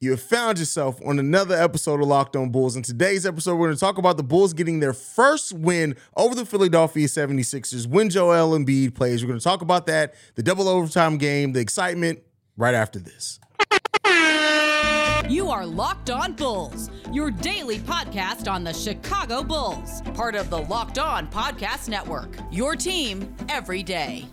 you have found yourself on another episode of Locked On Bulls. In today's episode, we're going to talk about the Bulls getting their first win over the Philadelphia 76ers when Joel Embiid plays. We're going to talk about that, the double overtime game, the excitement right after this. You are Locked On Bulls, your daily podcast on the Chicago Bulls, part of the Locked On Podcast Network. Your team every day.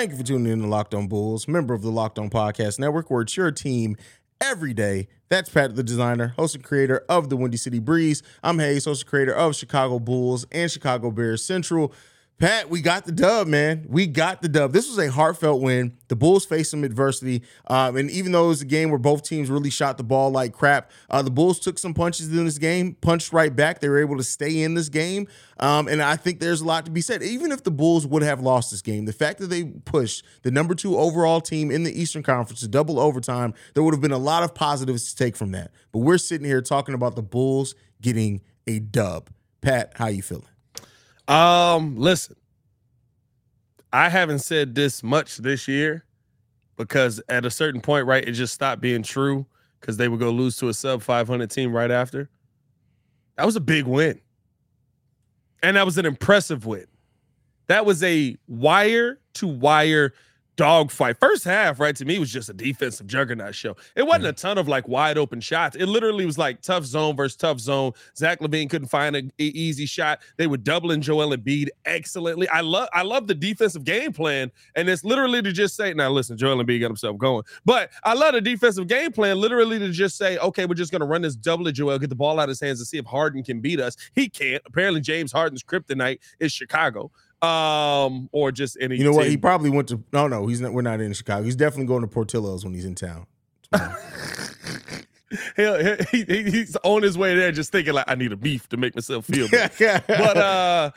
Thank you for tuning in to Locked On Bulls, member of the Locked On Podcast Network, where it's your team every day. That's Pat, the designer, host and creator of the Windy City Breeze. I'm Haize, host and creator of Chicago Bulls and Chicago Bears Central. Pat, we got the dub, man. We got the dub. This was a heartfelt win. The Bulls faced some adversity. Um, and even though it was a game where both teams really shot the ball like crap, uh, the Bulls took some punches in this game, punched right back. They were able to stay in this game. Um, and I think there's a lot to be said. Even if the Bulls would have lost this game, the fact that they pushed the number two overall team in the Eastern Conference to double overtime, there would have been a lot of positives to take from that. But we're sitting here talking about the Bulls getting a dub. Pat, how you feeling? Um, listen, I haven't said this much this year because at a certain point, right, it just stopped being true because they would go lose to a sub 500 team right after. That was a big win. And that was an impressive win. That was a wire to wire dogfight. First half, right, to me was just a defensive juggernaut show. It wasn't a ton of like wide open shots. It literally was like tough zone versus tough zone. Zach LaVine couldn't find an easy shot. They were doubling Joel Embiid excellently. I love I love the defensive game plan, and it's literally to just say, now listen, Joel Embiid got himself going. But I love the defensive game plan, literally to just say, okay, we're just gonna run this double to Joel, get the ball out of his hands, and see if Harden can beat us. He can't. Apparently, James Harden's kryptonite is Chicago um, or just any. You know what? He probably went to. No, no, he's not. We're not in Chicago. He's definitely going to Portillo's when he's in town. he, he, he's on his way there, just thinking like, I need a beef to make myself feel. Better. but uh,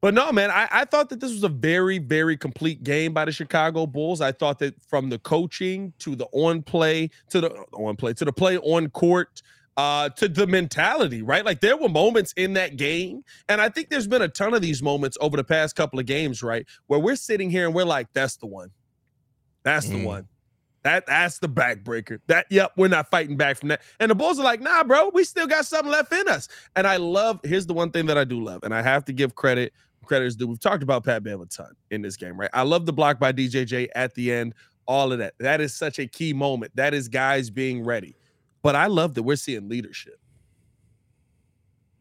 but no, man, I, I thought that this was a very, very complete game by the Chicago Bulls. I thought that from the coaching to the on play to the on play to the play on court uh, to the mentality, right? Like there were moments in that game, and I think there's been a ton of these moments over the past couple of games, right, where we're sitting here and we're like, "That's the one, that's the mm. one." That that's the backbreaker. That yep, we're not fighting back from that. And the Bulls are like, nah, bro, we still got something left in us. And I love. Here's the one thing that I do love, and I have to give credit. Credit is due. We've talked about Pat Bev a ton in this game, right? I love the block by DJJ at the end. All of that. That is such a key moment. That is guys being ready. But I love that we're seeing leadership.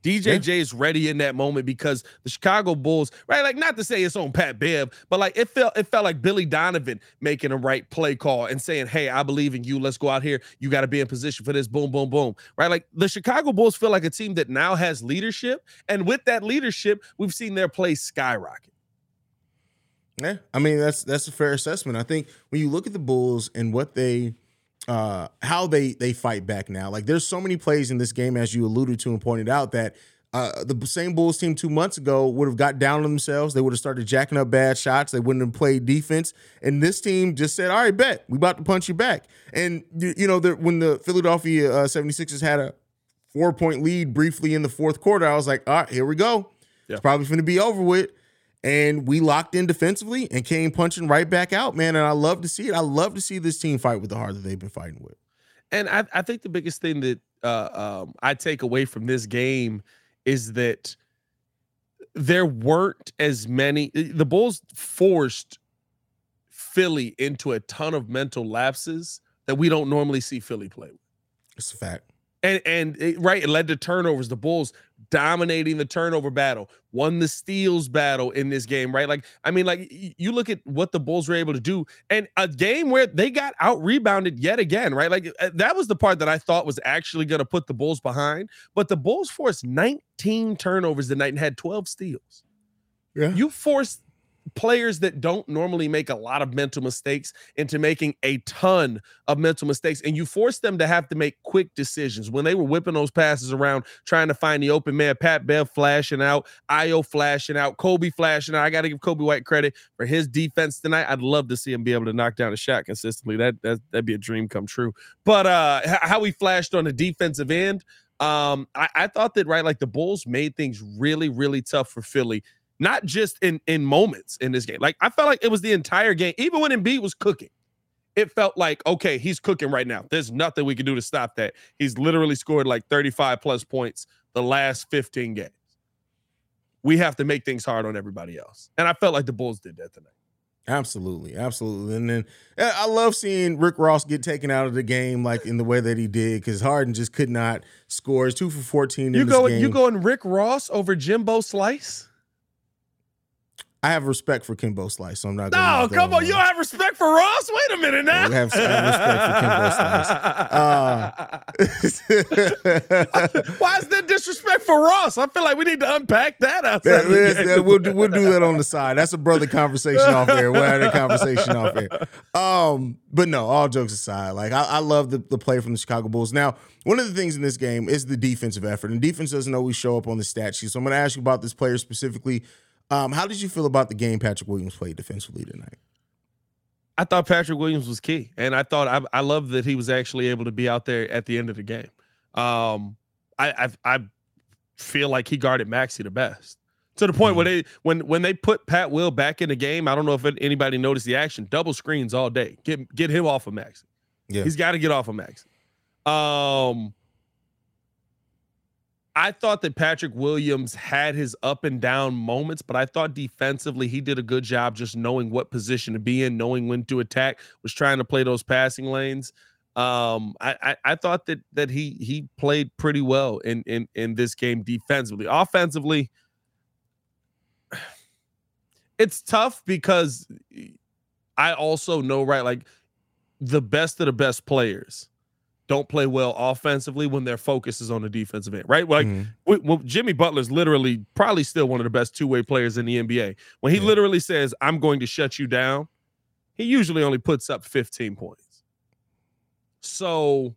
DJJ yeah. is ready in that moment because the Chicago Bulls, right? Like not to say it's on Pat Bev, but like it felt it felt like Billy Donovan making a right play call and saying, "Hey, I believe in you. Let's go out here. You got to be in position for this. Boom, boom, boom." Right? Like the Chicago Bulls feel like a team that now has leadership, and with that leadership, we've seen their play skyrocket. Yeah, I mean that's that's a fair assessment. I think when you look at the Bulls and what they uh how they they fight back now. Like there's so many plays in this game, as you alluded to and pointed out, that uh, the same Bulls team two months ago would have got down on themselves. They would have started jacking up bad shots. They wouldn't have played defense. And this team just said, all right, bet. We about to punch you back. And, you, you know, the, when the Philadelphia uh, 76ers had a four point lead briefly in the fourth quarter, I was like, all right, here we go. Yeah. It's probably going to be over with and we locked in defensively and came punching right back out, man. And I love to see it. I love to see this team fight with the heart that they've been fighting with. And I, I think the biggest thing that uh, um, I take away from this game is that there weren't as many. The Bulls forced Philly into a ton of mental lapses that we don't normally see Philly play with. It's a fact. And and it, right, it led to turnovers. The Bulls dominating the turnover battle, won the steals battle in this game, right? Like, I mean, like you look at what the Bulls were able to do, and a game where they got out rebounded yet again, right? Like uh, that was the part that I thought was actually going to put the Bulls behind, but the Bulls forced 19 turnovers tonight and had 12 steals. Yeah, you forced players that don't normally make a lot of mental mistakes into making a ton of mental mistakes. And you force them to have to make quick decisions. When they were whipping those passes around, trying to find the open man, Pat Bev flashing out, Ayo flashing out, Coby flashing out. I got to give Coby White credit for his defense tonight. I'd love to see him be able to knock down a shot consistently. That, that that'd be a dream come true. But uh how he flashed on the defensive end, um, I, I thought that right, like the Bulls made things really, really tough for Philly not just in in moments in this game. Like I felt like it was the entire game, even when Embiid was cooking. It felt like okay, he's cooking right now. There's nothing we can do to stop that. He's literally scored like 35 plus points the last 15 games. We have to make things hard on everybody else, and I felt like the Bulls did that tonight. Absolutely, absolutely. And then eh, I love seeing Rick Ross get taken out of the game like in the way that he did because Harden just could not score. It's two for fourteen. You going? You going Rick Ross over Kimbo Slice? I have respect for Kimbo Slice, so I'm not. No, come on, you don't have respect for Ross. Wait a minute now. We have, have respect for Kimbo Slice. Uh, Why is there disrespect for Ross? I feel like we need to unpack that outside. we'll do, we'll do that on the side. That's a brother conversation off here. We'll have that conversation off here. Um, but no, all jokes aside, like I, I love the, the play from the Chicago Bulls. Now, one of the things in this game is the defensive effort, and defense doesn't always show up on the stat sheet. So I'm going to ask you about this player specifically. Um, how did you feel about the game Patrick Williams played defensively tonight? I thought Patrick Williams was key, and I thought I, I love that he was actually able to be out there at the end of the game. Um, I, I, I feel like he guarded Maxey the best to the point mm-hmm. where they when when they put Pat Will back in the game. I don't know if anybody noticed the action. Double screens all day. Get get him off of Maxey. Yeah, he's got to get off of Maxey. Um, I thought that Patrick Williams had his up and down moments, but I thought defensively he did a good job just knowing what position to be in, knowing when to attack, was trying to play those passing lanes. Um, I, I, I thought that that he he played pretty well in in in this game defensively. Offensively, it's tough because I also know right like the best of the best players don't play well offensively when their focus is on the defensive end, right? Like mm-hmm. Jimmy Butler's literally probably still one of the best two way players in the NBA. When he yeah. literally says, I'm going to shut you down, he usually only puts up 15 points. So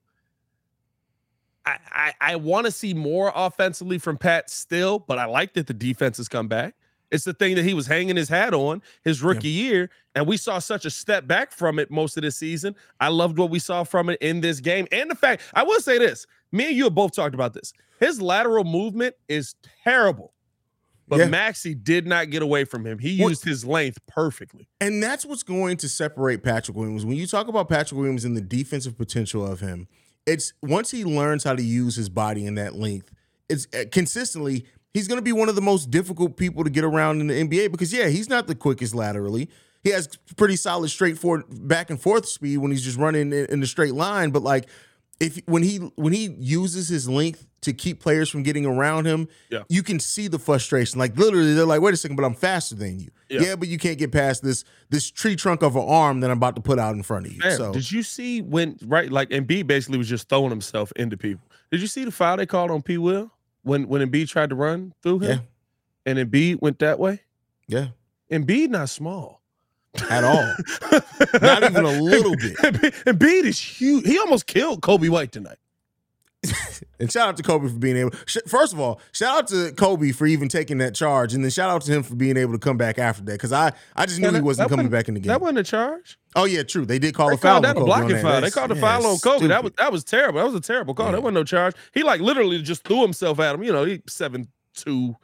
I, I, I want to see more offensively from Pat still, but I like that the defense has come back. It's the thing that he was hanging his hat on his rookie yeah. year, and we saw such a step back from it most of the season. I loved what we saw from it in this game, and the fact I will say this: me and you have both talked about this. His lateral movement is terrible, but yeah. Maxey did not get away from him. He used his length perfectly, and that's what's going to separate Patrick Williams. When you talk about Patrick Williams and the defensive potential of him, it's once he learns how to use his body in that length, it's uh, consistently he's going to be one of the most difficult people to get around in the NBA because yeah, he's not the quickest laterally. He has pretty solid straightforward back and forth speed when he's just running in, the straight line, but like if when he when he uses his length to keep players from getting around him, yeah. you can see the frustration. Like literally, they're like, "Wait a second, but I'm faster than you." Yeah. yeah, but you can't get past this this tree trunk of an arm that I'm about to put out in front of you. Man, so did you see when right like Embiid basically was just throwing himself into people? Did you see the foul they called on P. Will? When when Embiid tried to run through him, yeah. and Embiid went that way. Yeah, Embiid not small at all, not even a little bit. Embiid is huge. He almost killed Coby White tonight. And shout out to Coby for being able. First of all, shout out to Coby for even taking that charge, and then shout out to him for being able to come back after that. Because I, I just knew he wasn't coming back in the game. That wasn't a charge. Oh yeah, true. They did call they a foul. That a blocking foul. They called a foul on Coby. That was that was terrible. That was a terrible call. Yeah. That wasn't no charge. He like literally just threw himself at him. You know, he seven two.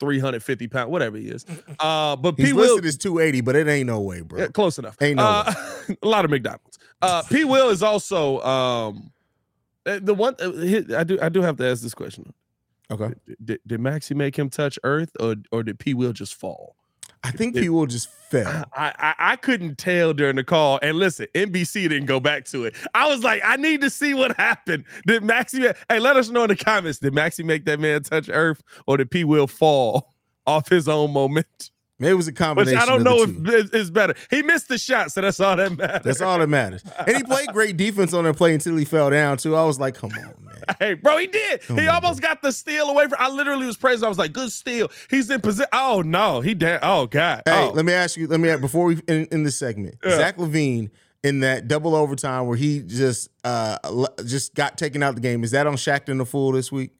350 pounds, whatever he is. Uh, but He's P. Will is 280, but it ain't no way, bro. Yeah, close enough. Ain't no uh, a lot of McDonald's. Uh, P. Will is also um, the one uh, I do I do have to ask this question. Okay. Did, did make him touch earth or or did P Will just fall? I think P Will just fell. I, I, I couldn't tell during the call. And listen, NBC didn't go back to it. I was like, I need to see what happened. Did Maxey? Hey, let us know in the comments. Did Maxey make that man touch earth or did P Will fall off his own moment? Maybe it was a combination. Which I don't know if it's better. He missed the shot, so that's all that matters. That's all that matters. And he played great defense on that play until he fell down too. I was like, come on, man. Hey, bro, he did. Oh he my almost got the steal away from. I literally was praising. I was like, good steal. He's in position. Oh no, he did. Oh god. Hey, oh. let me ask you. Let me before we in, in this segment, Yeah. Zach LaVine in that double overtime where he just uh just got taken out the game. Is that on Shaqtin the Fool this week?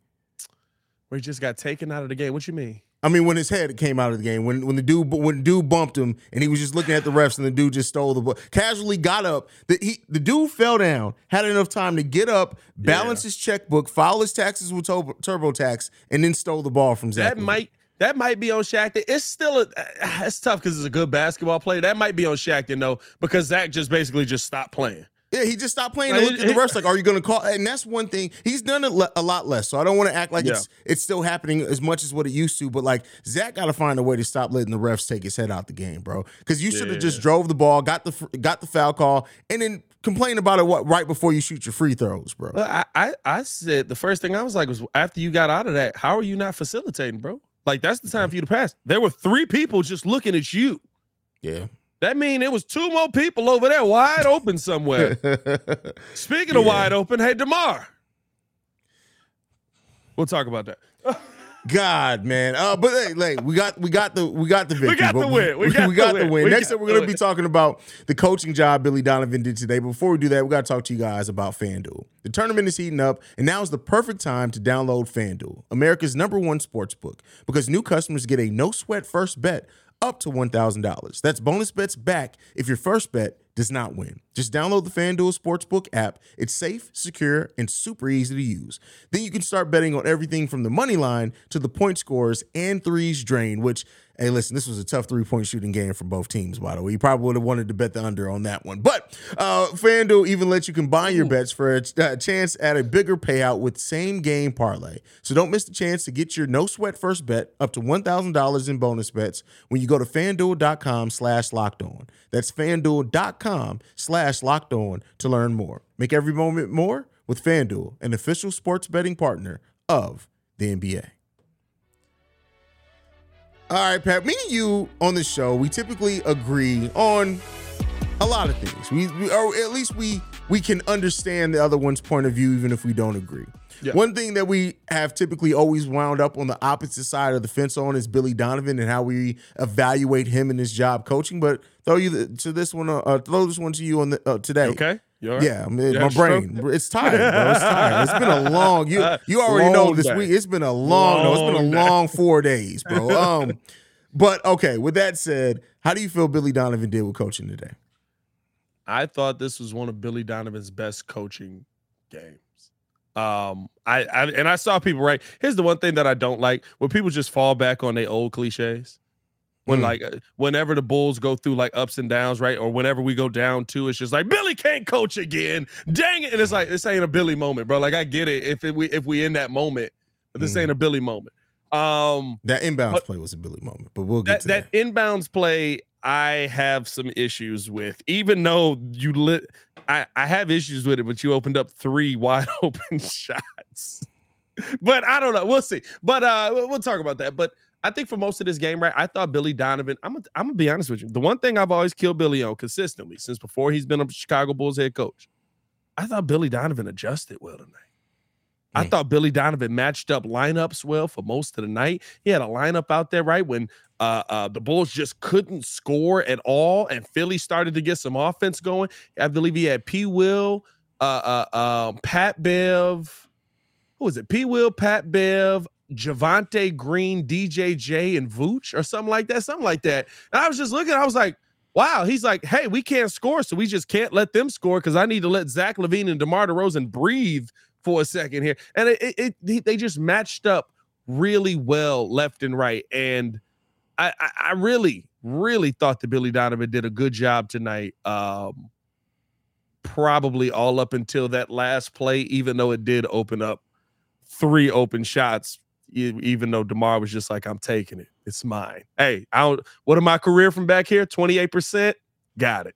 Where he just got taken out of the game. What you mean? I mean, when his head came out of the game, when when the dude when the dude bumped him and he was just looking at the refs and the dude just stole the ball, casually got up. The he the dude fell down, had enough time to get up, balance his checkbook, file his taxes with Turbo, TurboTax, and then stole the ball from Zach. That might that might be on Shaqtin. It's still a, it's tough because it's a good basketball player. That might be on Shaqtin though, because Zach just basically just stopped playing. Yeah, he just stopped playing and looked at the refs like, "Are you going to call?" And that's one thing he's done it a lot less. So I don't want to act like it's it's still happening as much as what it used to. But like Zach got to find a way to stop letting the refs take his head out the game, bro. Because you should have just drove the ball, got the got the foul call, and then complain about it what right before you shoot your free throws, bro. But I, I I said the first thing I was like was after you got out of that, how are you not facilitating, bro? Like that's the time for you to pass. There were three people just looking at you. Yeah. That mean it was two more people over there wide open somewhere. Speaking of wide open, hey Demar. We'll talk about that. God, man. Uh, but hey, like, we got we got the we got the victory. We got the win. We got the win. We Next got up, we're gonna be talking about the coaching job Billy Donovan did today. But before we do that, we got to talk to you guys about FanDuel. The tournament is heating up, and now is the perfect time to download FanDuel, America's number one sports book, because new customers get a no sweat first bet up to $1,000. That's bonus bets back if your first bet does not win. Just download the FanDuel Sportsbook app. It's safe, secure, and super easy to use. Then you can start betting on everything from the money line to the point scores and threes drain, which, hey, listen, this was a tough three point shooting game from both teams, by the way. You probably would have wanted to bet the under on that one. But uh, FanDuel even lets you combine your bets for a, a chance at a bigger payout with same game parlay. So don't miss the chance to get your no sweat first bet up to $1,000 in bonus bets when you go to fanduel.com slash locked on. That's fanduel.com slash locked on to learn more. Make every moment more with FanDuel, an official sports betting partner of the NBA. All right, Pat. Me and you on the show, we typically agree on a lot of things. We, we or at least we we can understand the other one's point of view, even if we don't agree. Yeah. One thing that we have typically always wound up on the opposite side of the fence on is Billy Donovan and how we evaluate him and his job coaching. But throw you the, to this one, uh, uh, throw this one to you on the uh, today. Okay. Right? Yeah, my a stroke? brain, it's tired, bro. It's tired. It's been a long. You you already know this day. week. It's been a long. no, it's been Long a day. long four days, bro. Um, but okay. With that said, how do you feel Billy Donovan did with coaching today? I thought this was one of Billy Donovan's best coaching games. Um, I, I and I saw people right. Here's the one thing that I don't like when people just fall back on their old cliches. When Mm. like uh, whenever the Bulls go through like ups and downs, right? Or whenever we go down two, it's just like Billy can't coach again. Dang it! And it's like this ain't a Billy moment, bro. Like I get it if it, we if we in that moment, but this Mm. ain't a Billy moment. Um, That inbounds But- play was a Billy moment, but we'll get that to that. that inbounds play I have some issues with, even though you lit. I I have issues with it, but you opened up three wide open shots. But I don't know. We'll see. But uh, we'll we'll talk about that. But I think for most of this game, right, I thought Billy Donovan. I'm gonna, I'm gonna be honest with you. The one thing I've always killed Billy on consistently since before he's been a Chicago Bulls head coach, I thought Billy Donovan adjusted well tonight. I thought Billy Donovan matched up lineups well for most of the night. He had a lineup out there, right, when uh, uh, the Bulls just couldn't score at all, and Philly started to get some offense going. I believe he had P. Will, uh, uh, um, Pat Bev. Who was it? P. Will, Pat Bev, Javonte Green, DJJ, and Vooch, or something like that. Something like that. And I was just looking. I was like, wow. He's like, hey, we can't score, so we just can't let them score because I need to let Zach LaVine and DeMar DeRozan breathe for a second here. And it, it, it they- just matched up really well left and right. And I, I, I really, really thought that Billy Donovan did a good job tonight. Um, probably all up until that last play, even though it did open up three open shots. Even though Demar was just like, "I'm taking it, it's mine." Hey, I don't. What am my career from back here? Twenty eight percent. Got it.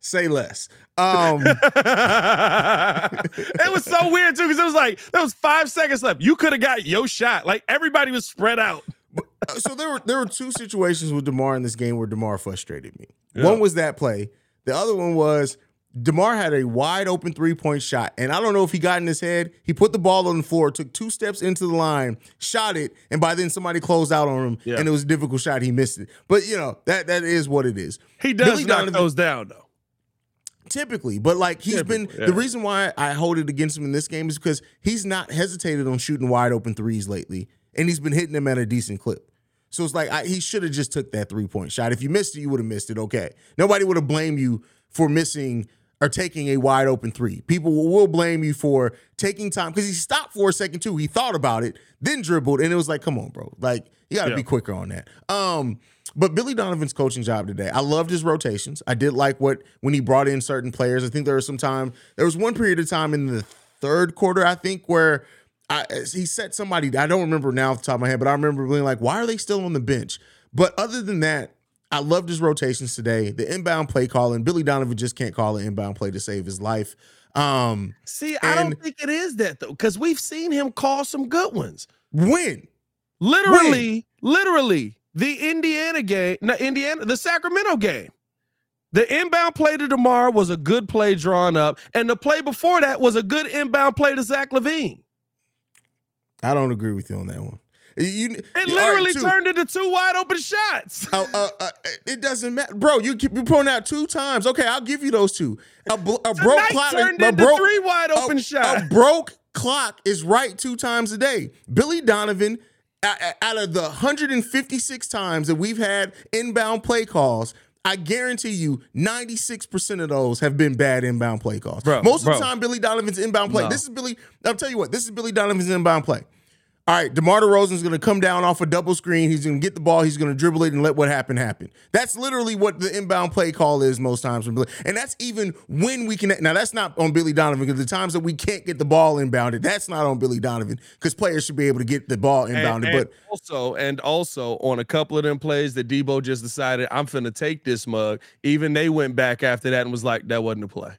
Say less. Um, it was so weird too because it was like there was five seconds left. You could have got your shot. Like everybody was spread out. so there were there were two situations with Demar in this game where Demar frustrated me. Yeah. One was that play. The other one was DeMar had a wide open three point shot. And I don't know if he got in his head. He put the ball on the floor, took two steps into the line, shot it, and by then somebody closed out on him. Yeah. And it was a difficult shot. He missed it. But, you know, that that is what it is. He does Billy knock Donovan- those down though. Typically, but like he's been Typically, the reason why I hold it against him in this game is because he's not hesitated on shooting wide open threes lately, and he's been hitting them at a decent clip. So it's like I, he should have just took that three point shot. If you missed it, you would have missed it. Okay, nobody would have blamed you for missing or taking a wide open three. People will, blame you for taking time because he stopped for a second too. He thought about it, then dribbled, and it was like, come on, bro, like you got to Yeah. be quicker on that. Um, but Billy Donovan's coaching job today, I loved his rotations. I did like what when he brought in certain players. I think there was some time. There was one period of time in the third quarter, I think, where I, he set somebody. I don't remember now off the top of my head, but I remember being like, "Why are they still on the bench?" But other than that, I loved his rotations today. The inbound play calling, Billy Donovan just can't call an inbound play to save his life. Um, See, I don't think it is that though, because we've seen him call some good ones. when Literally, literally, the Indiana game, no, Indiana, the Sacramento game. The inbound play to DeMar was a good play drawn up, and the play before that was a good inbound play to Zach LaVine. I don't agree with you on that one. You, It literally two. turned into two wide open shots. Uh, uh, uh, it doesn't matter, bro. You keep you pointing out two times. Okay, I'll give you those two. A, bl- a broke clock, turned a into broke, three wide open a, shots. A broke clock is right two times a day. Billy Donovan, out of the 156 times that we've had inbound play calls. I guarantee you, 96% of those have been bad inbound play calls. Bro, Most of bro. the time, Billy Donovan's inbound play. No. This is Billy. I'll tell you what, this is Billy Donovan's inbound play. All right, DeMar DeRozan's going to come down off a double screen. He's going to get the ball. He's going to dribble it and let what happen happen. That's literally what the inbound play call is most times. And that's even when we can. Now that's not on Billy Donovan because the times that we can't get the ball inbounded, that's not on Billy Donovan because players should be able to get the ball inbounded. And, and but also, and also on a couple of them plays that Debo just decided I'm finna take this mug. Even they went back after that and was like, that wasn't a play.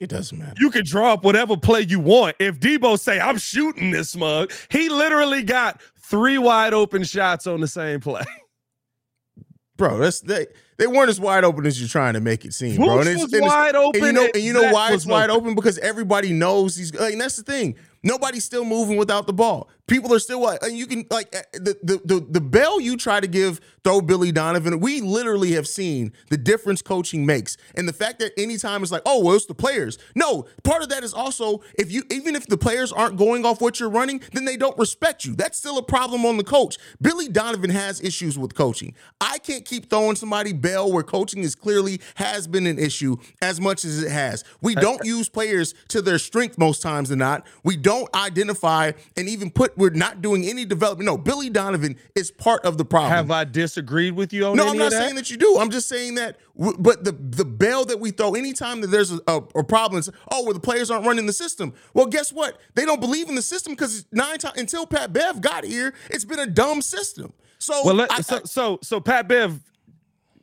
It doesn't matter. You can draw up whatever play you want. If Debo say I'm shooting this mug, he literally got three wide open shots on the same play. Bro, that's they they weren't as wide open as you're trying to make it seem, bro. Vooch it's- was it's- wide open. And you know, and you know why it's wide open? Because everybody knows he's like, and that's the thing. Nobody's still moving without the ball. People are still like, and you can like uh, the the the, the bell you try to give throw Billy Donovan. We literally have seen the difference coaching makes, and the fact that anytime it's like, oh, well, it's the players. No, part of that is also if you even if the players aren't going off what you're running, then they don't respect you. That's still a problem on the coach. Billy Donovan has issues with coaching. I can't keep throwing somebody bell where coaching is clearly has been an issue as much as it has. We don't use players to their strength most times than not. We don't identify and even put. We're not doing any development. No, Billy Donovan is part of the problem. Have I disagreed with you on No, I'm not that? saying that you do. I'm just saying that. w- But the the bell that we throw anytime that there's a, a, a problem, it's, oh, well, the players aren't running the system. Well, guess what? They don't believe in the system because nine times until Pat Bev got here, it's been a dumb system. So, well, let, I- so, so so Pat Bev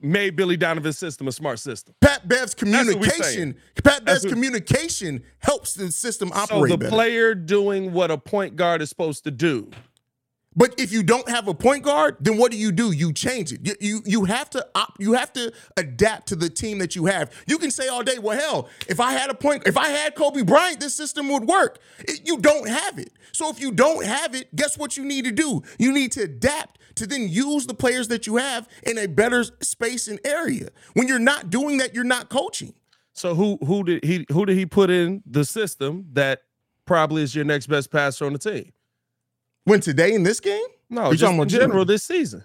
made Billy Donovan's system a smart system. Pat Bev's what we saying. communication, Pat Bev's what- communication helps the system operate. So the better. player doing what a point guard is supposed to do. But if you don't have a point guard, then what do you do? You change it. You you, you have to op, you have to adapt to the team that you have. You can say all day, well, hell, if I had a point, if I had Kobe Bryant, this system would work. It- you don't have it. So if you don't have it, guess what you need to do? You need to adapt to then use the players that you have in a better space and area. When you're not doing that, you're not coaching. So who who did he who did he put in the system that probably is your next best passer on the team? When today in this game, No, You're just talking about general this season.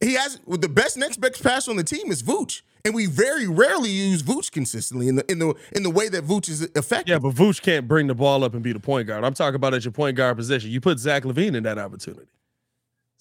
he has well, the best next best passer on the team is Vooch. And we very rarely use Vooch consistently in the in the in the way that Vooch is effective. Yeah, but Vooch can't bring the ball up and be the point guard. I'm talking about at your point guard position. You put Zach LaVine in that opportunity.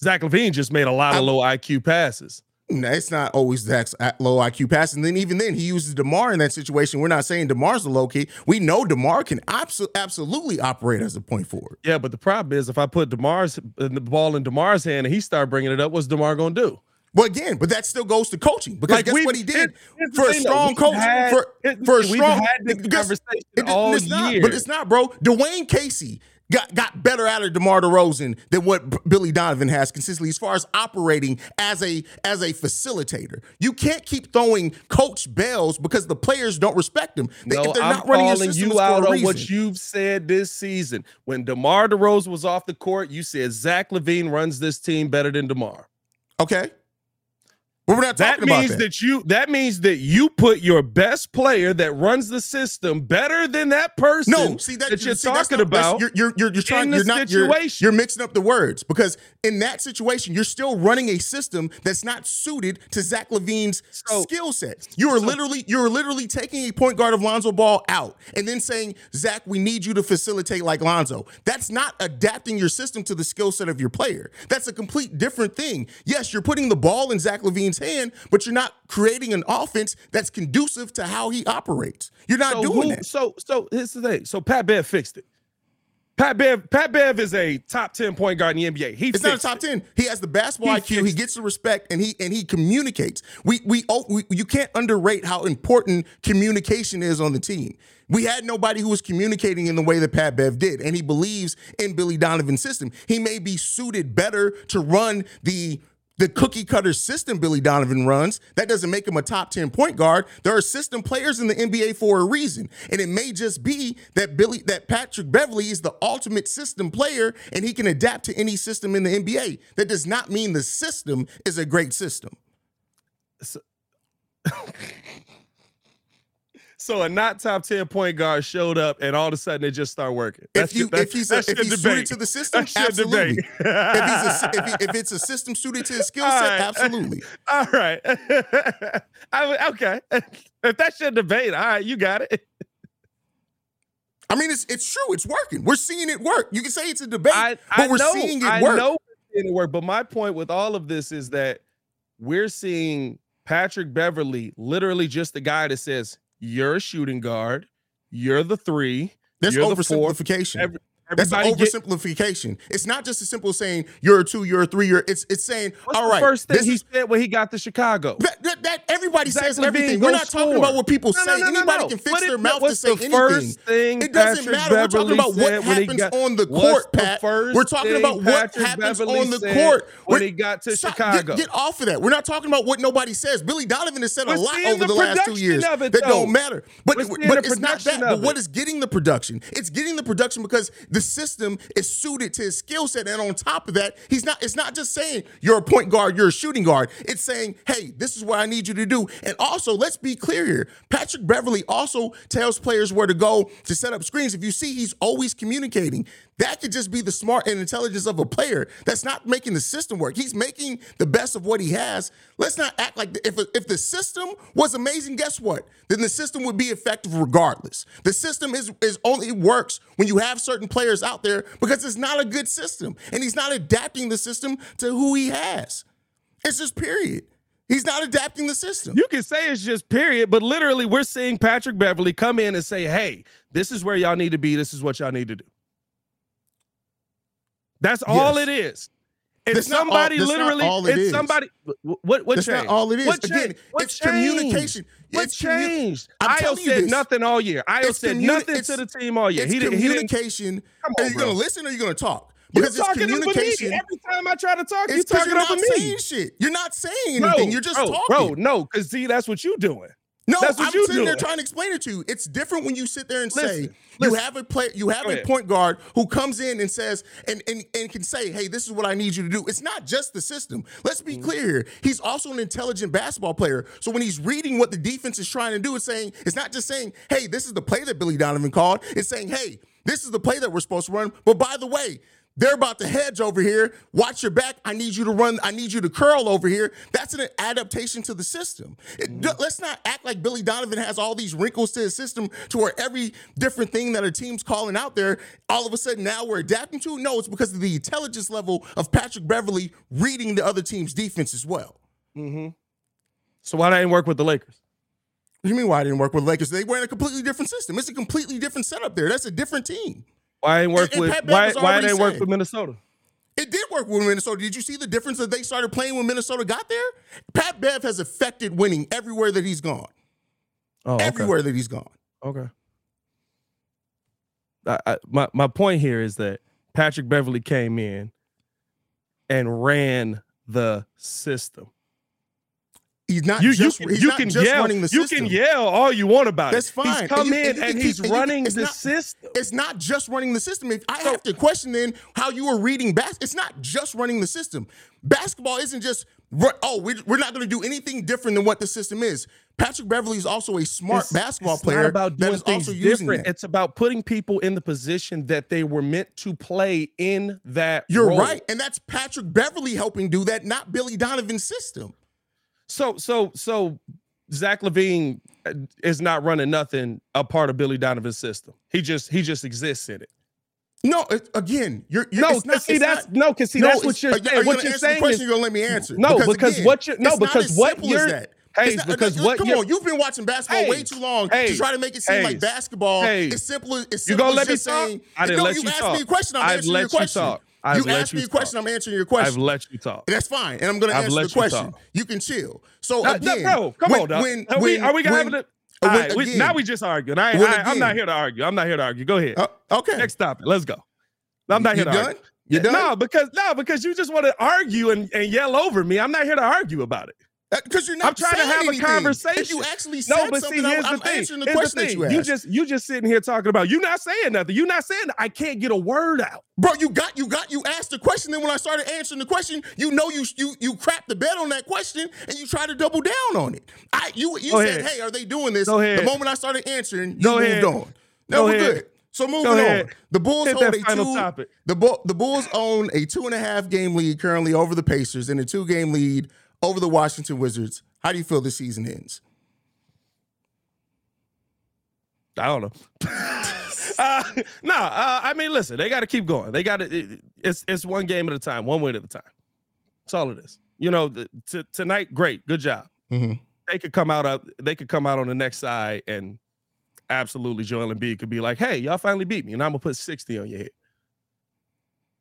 Zach LaVine just made a lot of I- low IQ passes. No, it's not always Zach's at- low IQ pass. And then even then, he uses DeMar in that situation. We're not saying DeMar's the low key. We know DeMar can abso- absolutely operate as a point forward. Yeah, but the problem is if I put Demar's uh, the ball in Demar's hand and he start bringing it up, what's Demar gonna do? But again, but that still goes to coaching because Like, guess what he did the for a strong coach had- for it- for a strong. had this conversation it- all it's not, year. but it's not, bro. Dwane Casey got got better out of DeMar DeRozan than what Billy Donovan has consistently as far as operating as a as a facilitator. You can't keep throwing coach bells because the players don't respect him. They, No, they're I'm not running calling you out on what you've said this season. When DeMar DeRozan was off the court, you said Zach LaVine runs this team better than DeMar. Okay. We're not That talking about means that. that. you that means that you put your best player that runs the system better than that person No, see that, that you're see, talking not- about. You're you're you're, you're trying. You're not. You're, you're mixing up the words because in that situation, you're still running a system that's not suited to Zach LaVine's So- skill set. You are literally you're literally taking a point guard of Lonzo Ball out and then saying, Zach, we need you to facilitate like Lonzo. That's not adapting your system to the skill set of your player. That's a complete different thing. Yes, you're putting the ball in Zach LaVine's hand, but you're not creating an offense that's conducive to how he operates. You're not so doing who- that. So so here's the thing. So Pat Bev fixed it. Pat Bev Pat Bev is a top 10 point guard in the NBA. He It's not a top it. ten. He has the basketball He IQ. He gets the respect, and he and he communicates. We, we oh we you can't underrate how important communication is on the team. We had nobody who was communicating in the way that Pat Bev did, and he believes in Billy Donovan's system. He may be suited better to run the the cookie cutter system Billy Donovan runs. That doesn't make him a top 10 point guard. There are system players in the NBA for a reason. And it may just be that Billy that Patrick Beverley is the ultimate system player and he can adapt to any system in the NBA. That does not mean the system is a great system. So a not top 10 point guard showed up and all of a sudden it just started working. If you if he's a, if he's debate. suited to the system, That's absolutely. if he's a, if, he, if it's a system suited to his skill set, right. absolutely. All right. I okay. If that's your debate, all right, you got it. I mean, it's it's true. It's working. We're seeing it work. You can say it's a debate, I, but I we're know, seeing it I work. I know we're seeing it work. But my point with all of this is that we're seeing Patrick Beverley literally just the guy that says, You're a shooting guard, you're the three. That's you're the four. oversimplification. Every- That's an everybody get- oversimplification. It's not just as simple as saying you're a two, you're a three, you're it's it's saying What's all the right. first thing he is- said when he got to Chicago? that, that, that everybody says everything. We're not talking about what people No, say. no, no, Anybody can fix What their is- mouth to say anything. first thing It doesn't Patrick matter. We're talking about what said when he happens got- on the court, Pat. first We're talking about what Patrick happens Beverley on the court when We're- he got to Stop- Chicago. Get, get off of that. We're not talking about what nobody says. Billy Donovan has said We're a lot over the last two years that don't matter. But but it's not that. But what it. is getting the production? It's getting the production because the system is suited to his skill set, and on top of that, he's not. It's not just saying you're a point guard, you're a shooting guard. It's saying, hey, this is what I need you to do. And also, let's be clear here. Patrick Beverley also tells players where to go to set up screens. If you see, he's always communicating. That could just be the smart and intelligence of a player. That's not making the system work. He's making the best of what he has. Let's not act like if if the system was amazing. Guess what? Then the system would be effective regardless. The system is is only works when you have certain players out there because it's not a good system, and he's not adapting the system to who he has. It's just period. He's not adapting the system. You can say it's just period, but literally, we're seeing Patrick Beverley come in and say, "Hey, this is where y'all need to be. This is what y'all need to do." That's all Yes. it is. And That's not all- somebody not literally, all it it's is. somebody. What what, That's changed? not all it is. What Again, changed? What it's changed? communication. What It's changed? Ayo you said this. nothing all year. Ayo It's said communi- nothing to the team all year. It's He didn't. He didn't. communication. Come are on, you going to listen or are you going to talk? You're Because it's talking over me. communication. Every time I try to talk, you It's because talking you're not over me. saying shit. You're not saying Bro, you're just bro, talking. Bro, no, because see, that's what you're doing. No, That's what I'm you sitting there trying to explain it to you. It's different when you sit there and say Listen, you have a play, you have Go a ahead. point guard who comes in and says and, and and can say, "Hey, this is what I need you to do." It's not just the system. Let's be mm-hmm. clear here. He's also an intelligent basketball player. So when he's reading what the defense is trying to do, it's saying it's not just saying, "Hey, this is the play that Billy Donovan called." It's saying, "Hey, this is the play that we're supposed to run." But by the way. They're about to hedge over here. Watch your back. I need you to run. I need you to curl over here. That's an adaptation to the system. It- mm. let's not act like Billy Donovan has all these wrinkles to his system to where every different thing that a team's calling out there, all of a sudden now we're adapting to. No, it's because of the intelligence level of Patrick Beverley reading the other team's defense as well. Mm-hmm. So why didn't work with the Lakers? What do you mean why I didn't work with Lakers? They were in a completely different system. It's a completely different setup there. That's a different team. Why didn't work And- and with Bev why why didn't work with Minnesota? It did work with Minnesota. Did you see the difference that they started playing when Minnesota got there? Pat Bev has affected winning everywhere that he's gone. Oh, okay. Everywhere that he's gone. Okay. I, I, my my point here is that Patrick Beverley came in and ran the system. He's not You, just, you he's you not can just yell. running the You can yell all you want about That's it. That's fine. He's And come you- in and you and, can he's and running it's the not- system. It's not just running the system. If I have to question then how you are reading bas it's not just running the system. Basketball isn't just oh we're, we're not going to do anything different than what the system is. Patrick Beverley is also a smart It's- basketball it's player about doing things different. It's about putting people in the position that they were meant to play in that. You're role. right, and that's Patrick Beverley helping do that, not Billy Donovan's system. So so so Zach LaVine uh, is not running nothing a part of Billy Donovan's system. He just he just exists in it. No, it, again, you're, you're No, it's not, see that's not- no, cause see no, that's what you're are. Are you what you're saying question? is you're gonna let me answer. No, because again, what you're- no, because what you're- that. It's not- because uh, what come on, you've been watching basketball way too long to try to make it seem like basketball Haize. is simple. It's You simple gonna let me just talk? saying. I didn't no, let you you asked me a question. I'm I've answering let your you question. talk. I've you asked me a question. talk. I'm answering your question. I've let you talk. That's fine, and I'm going to answer the you question. talk. You can chill. So Uh, no, again, bro, come when, on, dog. When, are we are we when- having it? when All right, we, now we just arguing. I, when I I'm not here to argue. I'm not here to argue. Go ahead. Uh, okay, Next topic. Let's go. I'm not you here to done? argue. You done? No, because no, because you just want to argue and, and yell over me. I'm not here to argue about it. Uh, because you're not. I'm trying to have a conversation. If you actually said No, but see, something, here's I'm, the I'm thing. answering the Here's question the that thing. you asked. You just you just sitting here talking about You're not saying nothing. You're not saying I can't get a word out. Bro, you got you got you asked the question. Then when I started answering the question, you know you you you crapped the bed on that question and you try to double down on it. I you you Go said, ahead. "Hey, are they doing this?" The moment I started answering, you Go moved ahead. on. Go we're ahead. good. So moving on. The Bulls Hit hold a two. topic. The Bull, the Bulls own a two and a half game lead currently over the Pacers and a two game lead over the Washington Wizards. How do you feel the season ends? I don't know. uh, no, uh, I mean, listen, they got to keep going. They got to. It, it's it's one game at a time, one win at a time. That's all it is. You know, the, t- tonight, great, good job. Mhm. They could come out up. They could come out on the next side and absolutely Joel Embiid could be like, "Hey, y'all finally beat me, and I'm gonna put sixty on your head."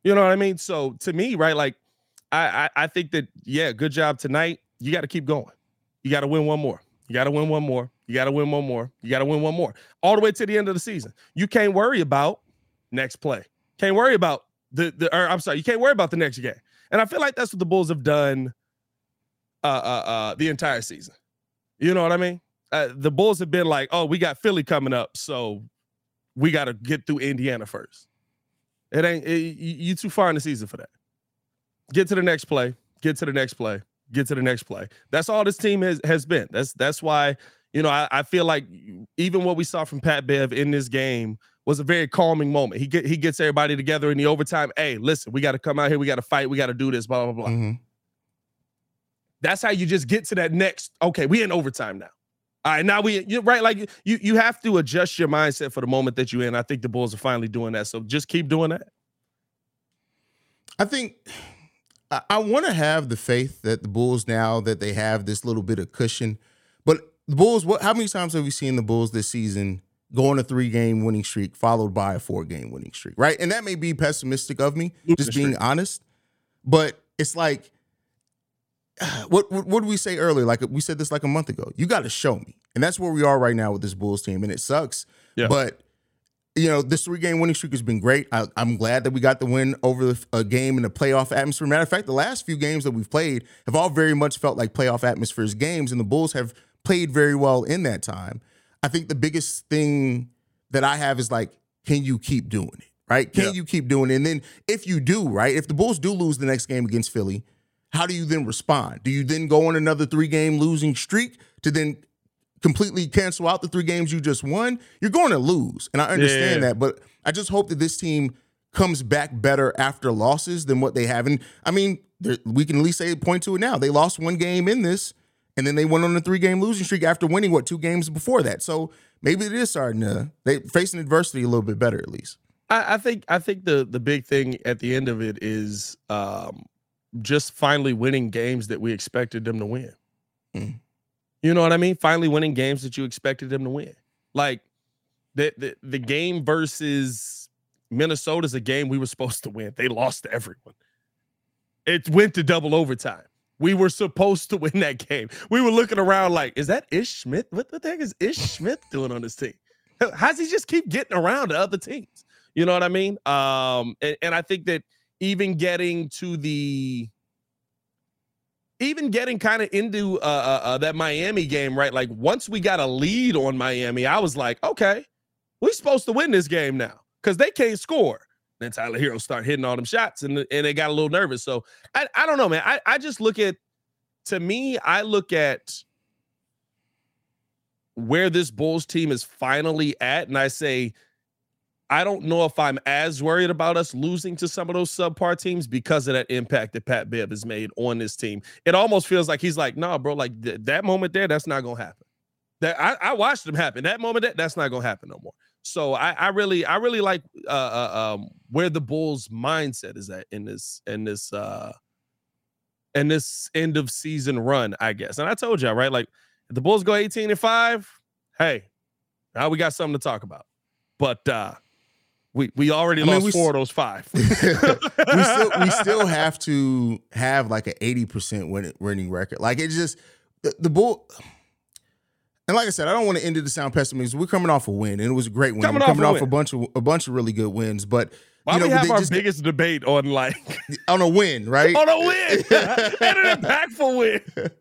You know what I mean? So to me, right, like, I I, I think that yeah, good job tonight. You got to keep going. You got to win one more. You got to win one more. You got to win one more. You got to win one more. All the way to the end of the season. You can't worry about next play. Can't worry about the the. Or I'm sorry, you can't worry about the next game. And I feel like that's what the Bulls have done. Uh, uh, uh, the entire season. You know what I mean? Uh, the Bulls have been like, oh, we got Philly coming up, so we got to get through Indiana first. It ain't it, you too far in the season for that. Get to the next play. Get to the next play. Get to the next play. That's all this team has has been. That's that's why you know I, I feel like even what we saw from Pat Bev in this game was a very calming moment. He get he gets everybody together in the overtime. Hey, listen, we got to come out here. We got to fight. We got to do this. Blah blah blah. Mhm. That's how you just get to that next. Okay, we in overtime now. All right, now we you're right. Like you you have to adjust your mindset for the moment that you're in. I think the Bulls are finally doing that. So just keep doing that. I think I, I want to have the faith that the Bulls now that they have this little bit of cushion. But the Bulls, what? How many times have we seen the Bulls this season go on a three game winning streak followed by a four game winning streak? Right, and that may be pessimistic of me, just being honest. But it's like, what, what what did we say earlier? Like we said this like a month ago. You got to show me, and that's where we are right now with this Bulls team, and it sucks. Yeah. But you know, this three game winning streak has been great. I, I'm glad that we got the win over the, a game in a playoff atmosphere. Matter of fact, the last few games that we've played have all very much felt like playoff atmospheres games, and the Bulls have played very well in that time. I think the biggest thing that I have is like, can you keep doing it? Right? Can Yeah. you keep doing it? And then if you do, right, if the Bulls do lose the next game against Philly, how do you then respond? Do you then go on another three game losing streak to then completely cancel out the three games you just won? You're going to lose. And I understand Yeah. that, but I just hope that this team comes back better after losses than what they have. And I mean, we can at least say point to it now. They lost one game in this, and then they went on a three game losing streak after winning what two games before that. So maybe it is starting to they facing adversity a little bit better at least. I, I think I think the the big thing at the end of it is um, just finally winning games that we expected them to win. Mm. You know what I mean? Finally winning games that you expected them to win. Like the the, the game versus Minnesota's a game we were supposed to win. They lost to everyone. It went to double overtime. We were supposed to win that game. We were looking around like, is that Ish Smith? What the heck is Ish Smith doing on this team? How's he just keep getting around to other teams? You know what I mean? Um, and, and I think that even getting to the even getting kind of into uh, uh, uh, that Miami game, right? Like once we got a lead on Miami, I was like, okay, we're supposed to win this game now because they can't score. Then Tyler Herro start hitting all them shots, and and they got a little nervous. So I I don't know, man. I I just look at to me, I look at where this Bulls team is finally at, and I say I don't know if I'm as worried about us losing to some of those subpar teams because of that impact that Pat Bev has made on this team. It almost feels like he's like, nah, bro, like th- that moment there, that's not gonna happen. That I, I watched them happen. That moment, that, that's not gonna happen no more. So I, I really, I really like uh, uh, um, where the Bulls' mindset is at in this, in this, uh, in this end of season run, I guess. And I told y'all, right? Like, if the Bulls go 18 and five, hey, now we got something to talk about. But uh we we already I mean, lost four of those five. we still we still have to have like an 80% winning record. Like it's just the, the bull and like I said, I don't want to end it to sound pessimistic. We're coming off a win, and it was a great win. Coming We're coming off, a, off a bunch of a bunch of really good wins. But why you know, we have our just, biggest debate on like on a win, right? on a win and an impactful win.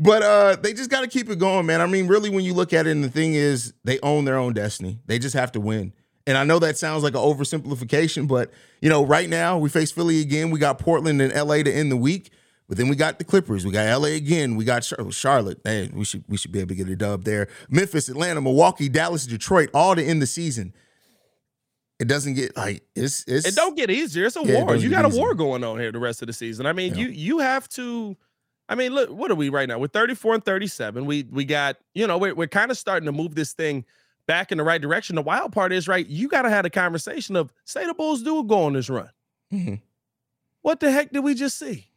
But uh, they just got to keep it going, man. I mean, really, when you look at it, and the thing is, they own their own destiny. They just have to win. And I know that sounds like an oversimplification, but you know, right now we face Philly again. We got Portland and LA to end the week, but then we got the Clippers. We got LA again. We got Charlotte. Hey, we should we should be able to get a dub there. Memphis, Atlanta, Milwaukee, Dallas, Detroit, all to end the season. It doesn't get like it's it's. It don't get easier. It's a yeah, war. You got a war going on here the rest of the season. I mean, yeah. you you have to. I mean, look, what are we right now? We're 34 and 37. We we got, you know, we're, we're kind of starting to move this thing back in the right direction. The wild part is, right, you got to have a conversation of say the Bulls do go on this run. Mm-hmm. What the heck did we just see?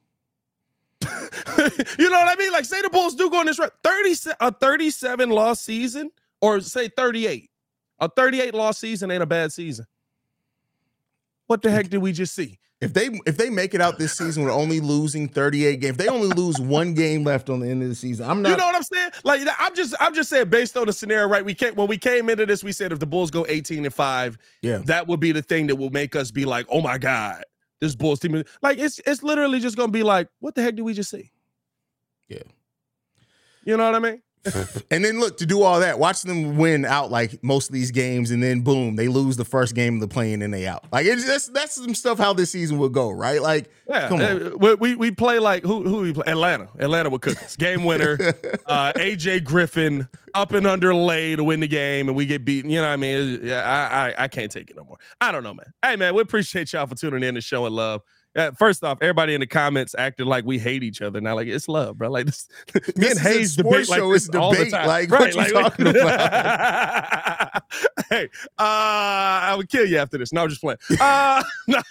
you know what I mean? Like, say the Bulls do go on this run. 30, a 37 loss season, or say 38. A 38 loss season ain't a bad season. What the heck did we just see? If they if they make it out this season with only losing 38 games, they only lose one game left on the end of the season. I'm not You know what I'm saying? Like I'm just I'm just saying based on the scenario, right? We can't when we came into this, we said if the Bulls go 18 and 5, yeah, that would be the thing that will make us be like, oh my God, this Bulls team. Like it's it's literally just gonna be like, what the heck did we just see? Yeah. You know what I mean? and then look to do all that, watch them win out like most of these games, and then boom, they lose the first game of the play-in and they out. Like it's that's that's some stuff how this season will go, right? Like, yeah, come on. Uh, we we play like who who we play Atlanta. Atlanta would cook us. Game winner, uh, AJ Griffin up and under lay to win the game, and we get beaten. You know what I mean? Yeah, I, I I can't take it no more. I don't know, man. Hey man, we appreciate y'all for tuning in and showing love. Uh, first off, everybody in the comments acted like we hate each other. Now, like it's love, bro. Like this, me and Haize debate like this debate. all the time. Like right, what like, you talking about? hey, uh, I would kill you after this. No, I'm just playing. Uh, no.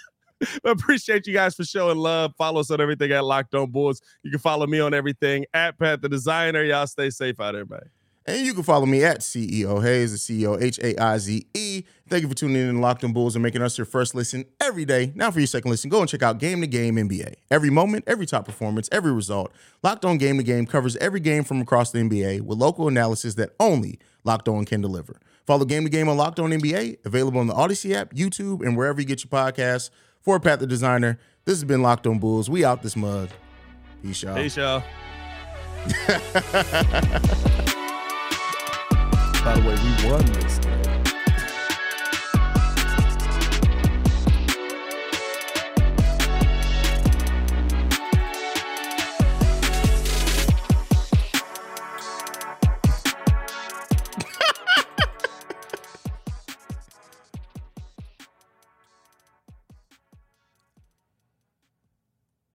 appreciate you guys for showing love. Follow us on everything at Locked On Bulls. You can follow me on everything at Pat the Designer. Y'all stay safe out there, man. And you can follow me at CEO Haize, the CEO H A I Z E. Thank you for tuning in to Locked on Bulls and making us your first listen every day. Now, for your second listen, go and check out Game to Game NBA. Every moment, every top performance, every result. Locked on Game to Game covers every game from across the NBA with local analysis that only Locked on can deliver. Follow Game to Game on Locked on NBA, available on the Audacy app, YouTube, and wherever you get your podcasts. For Pat the Designer, this has been Locked on Bulls. We out this mug. Peace, y'all. Peace, y'all. By the way, we won this.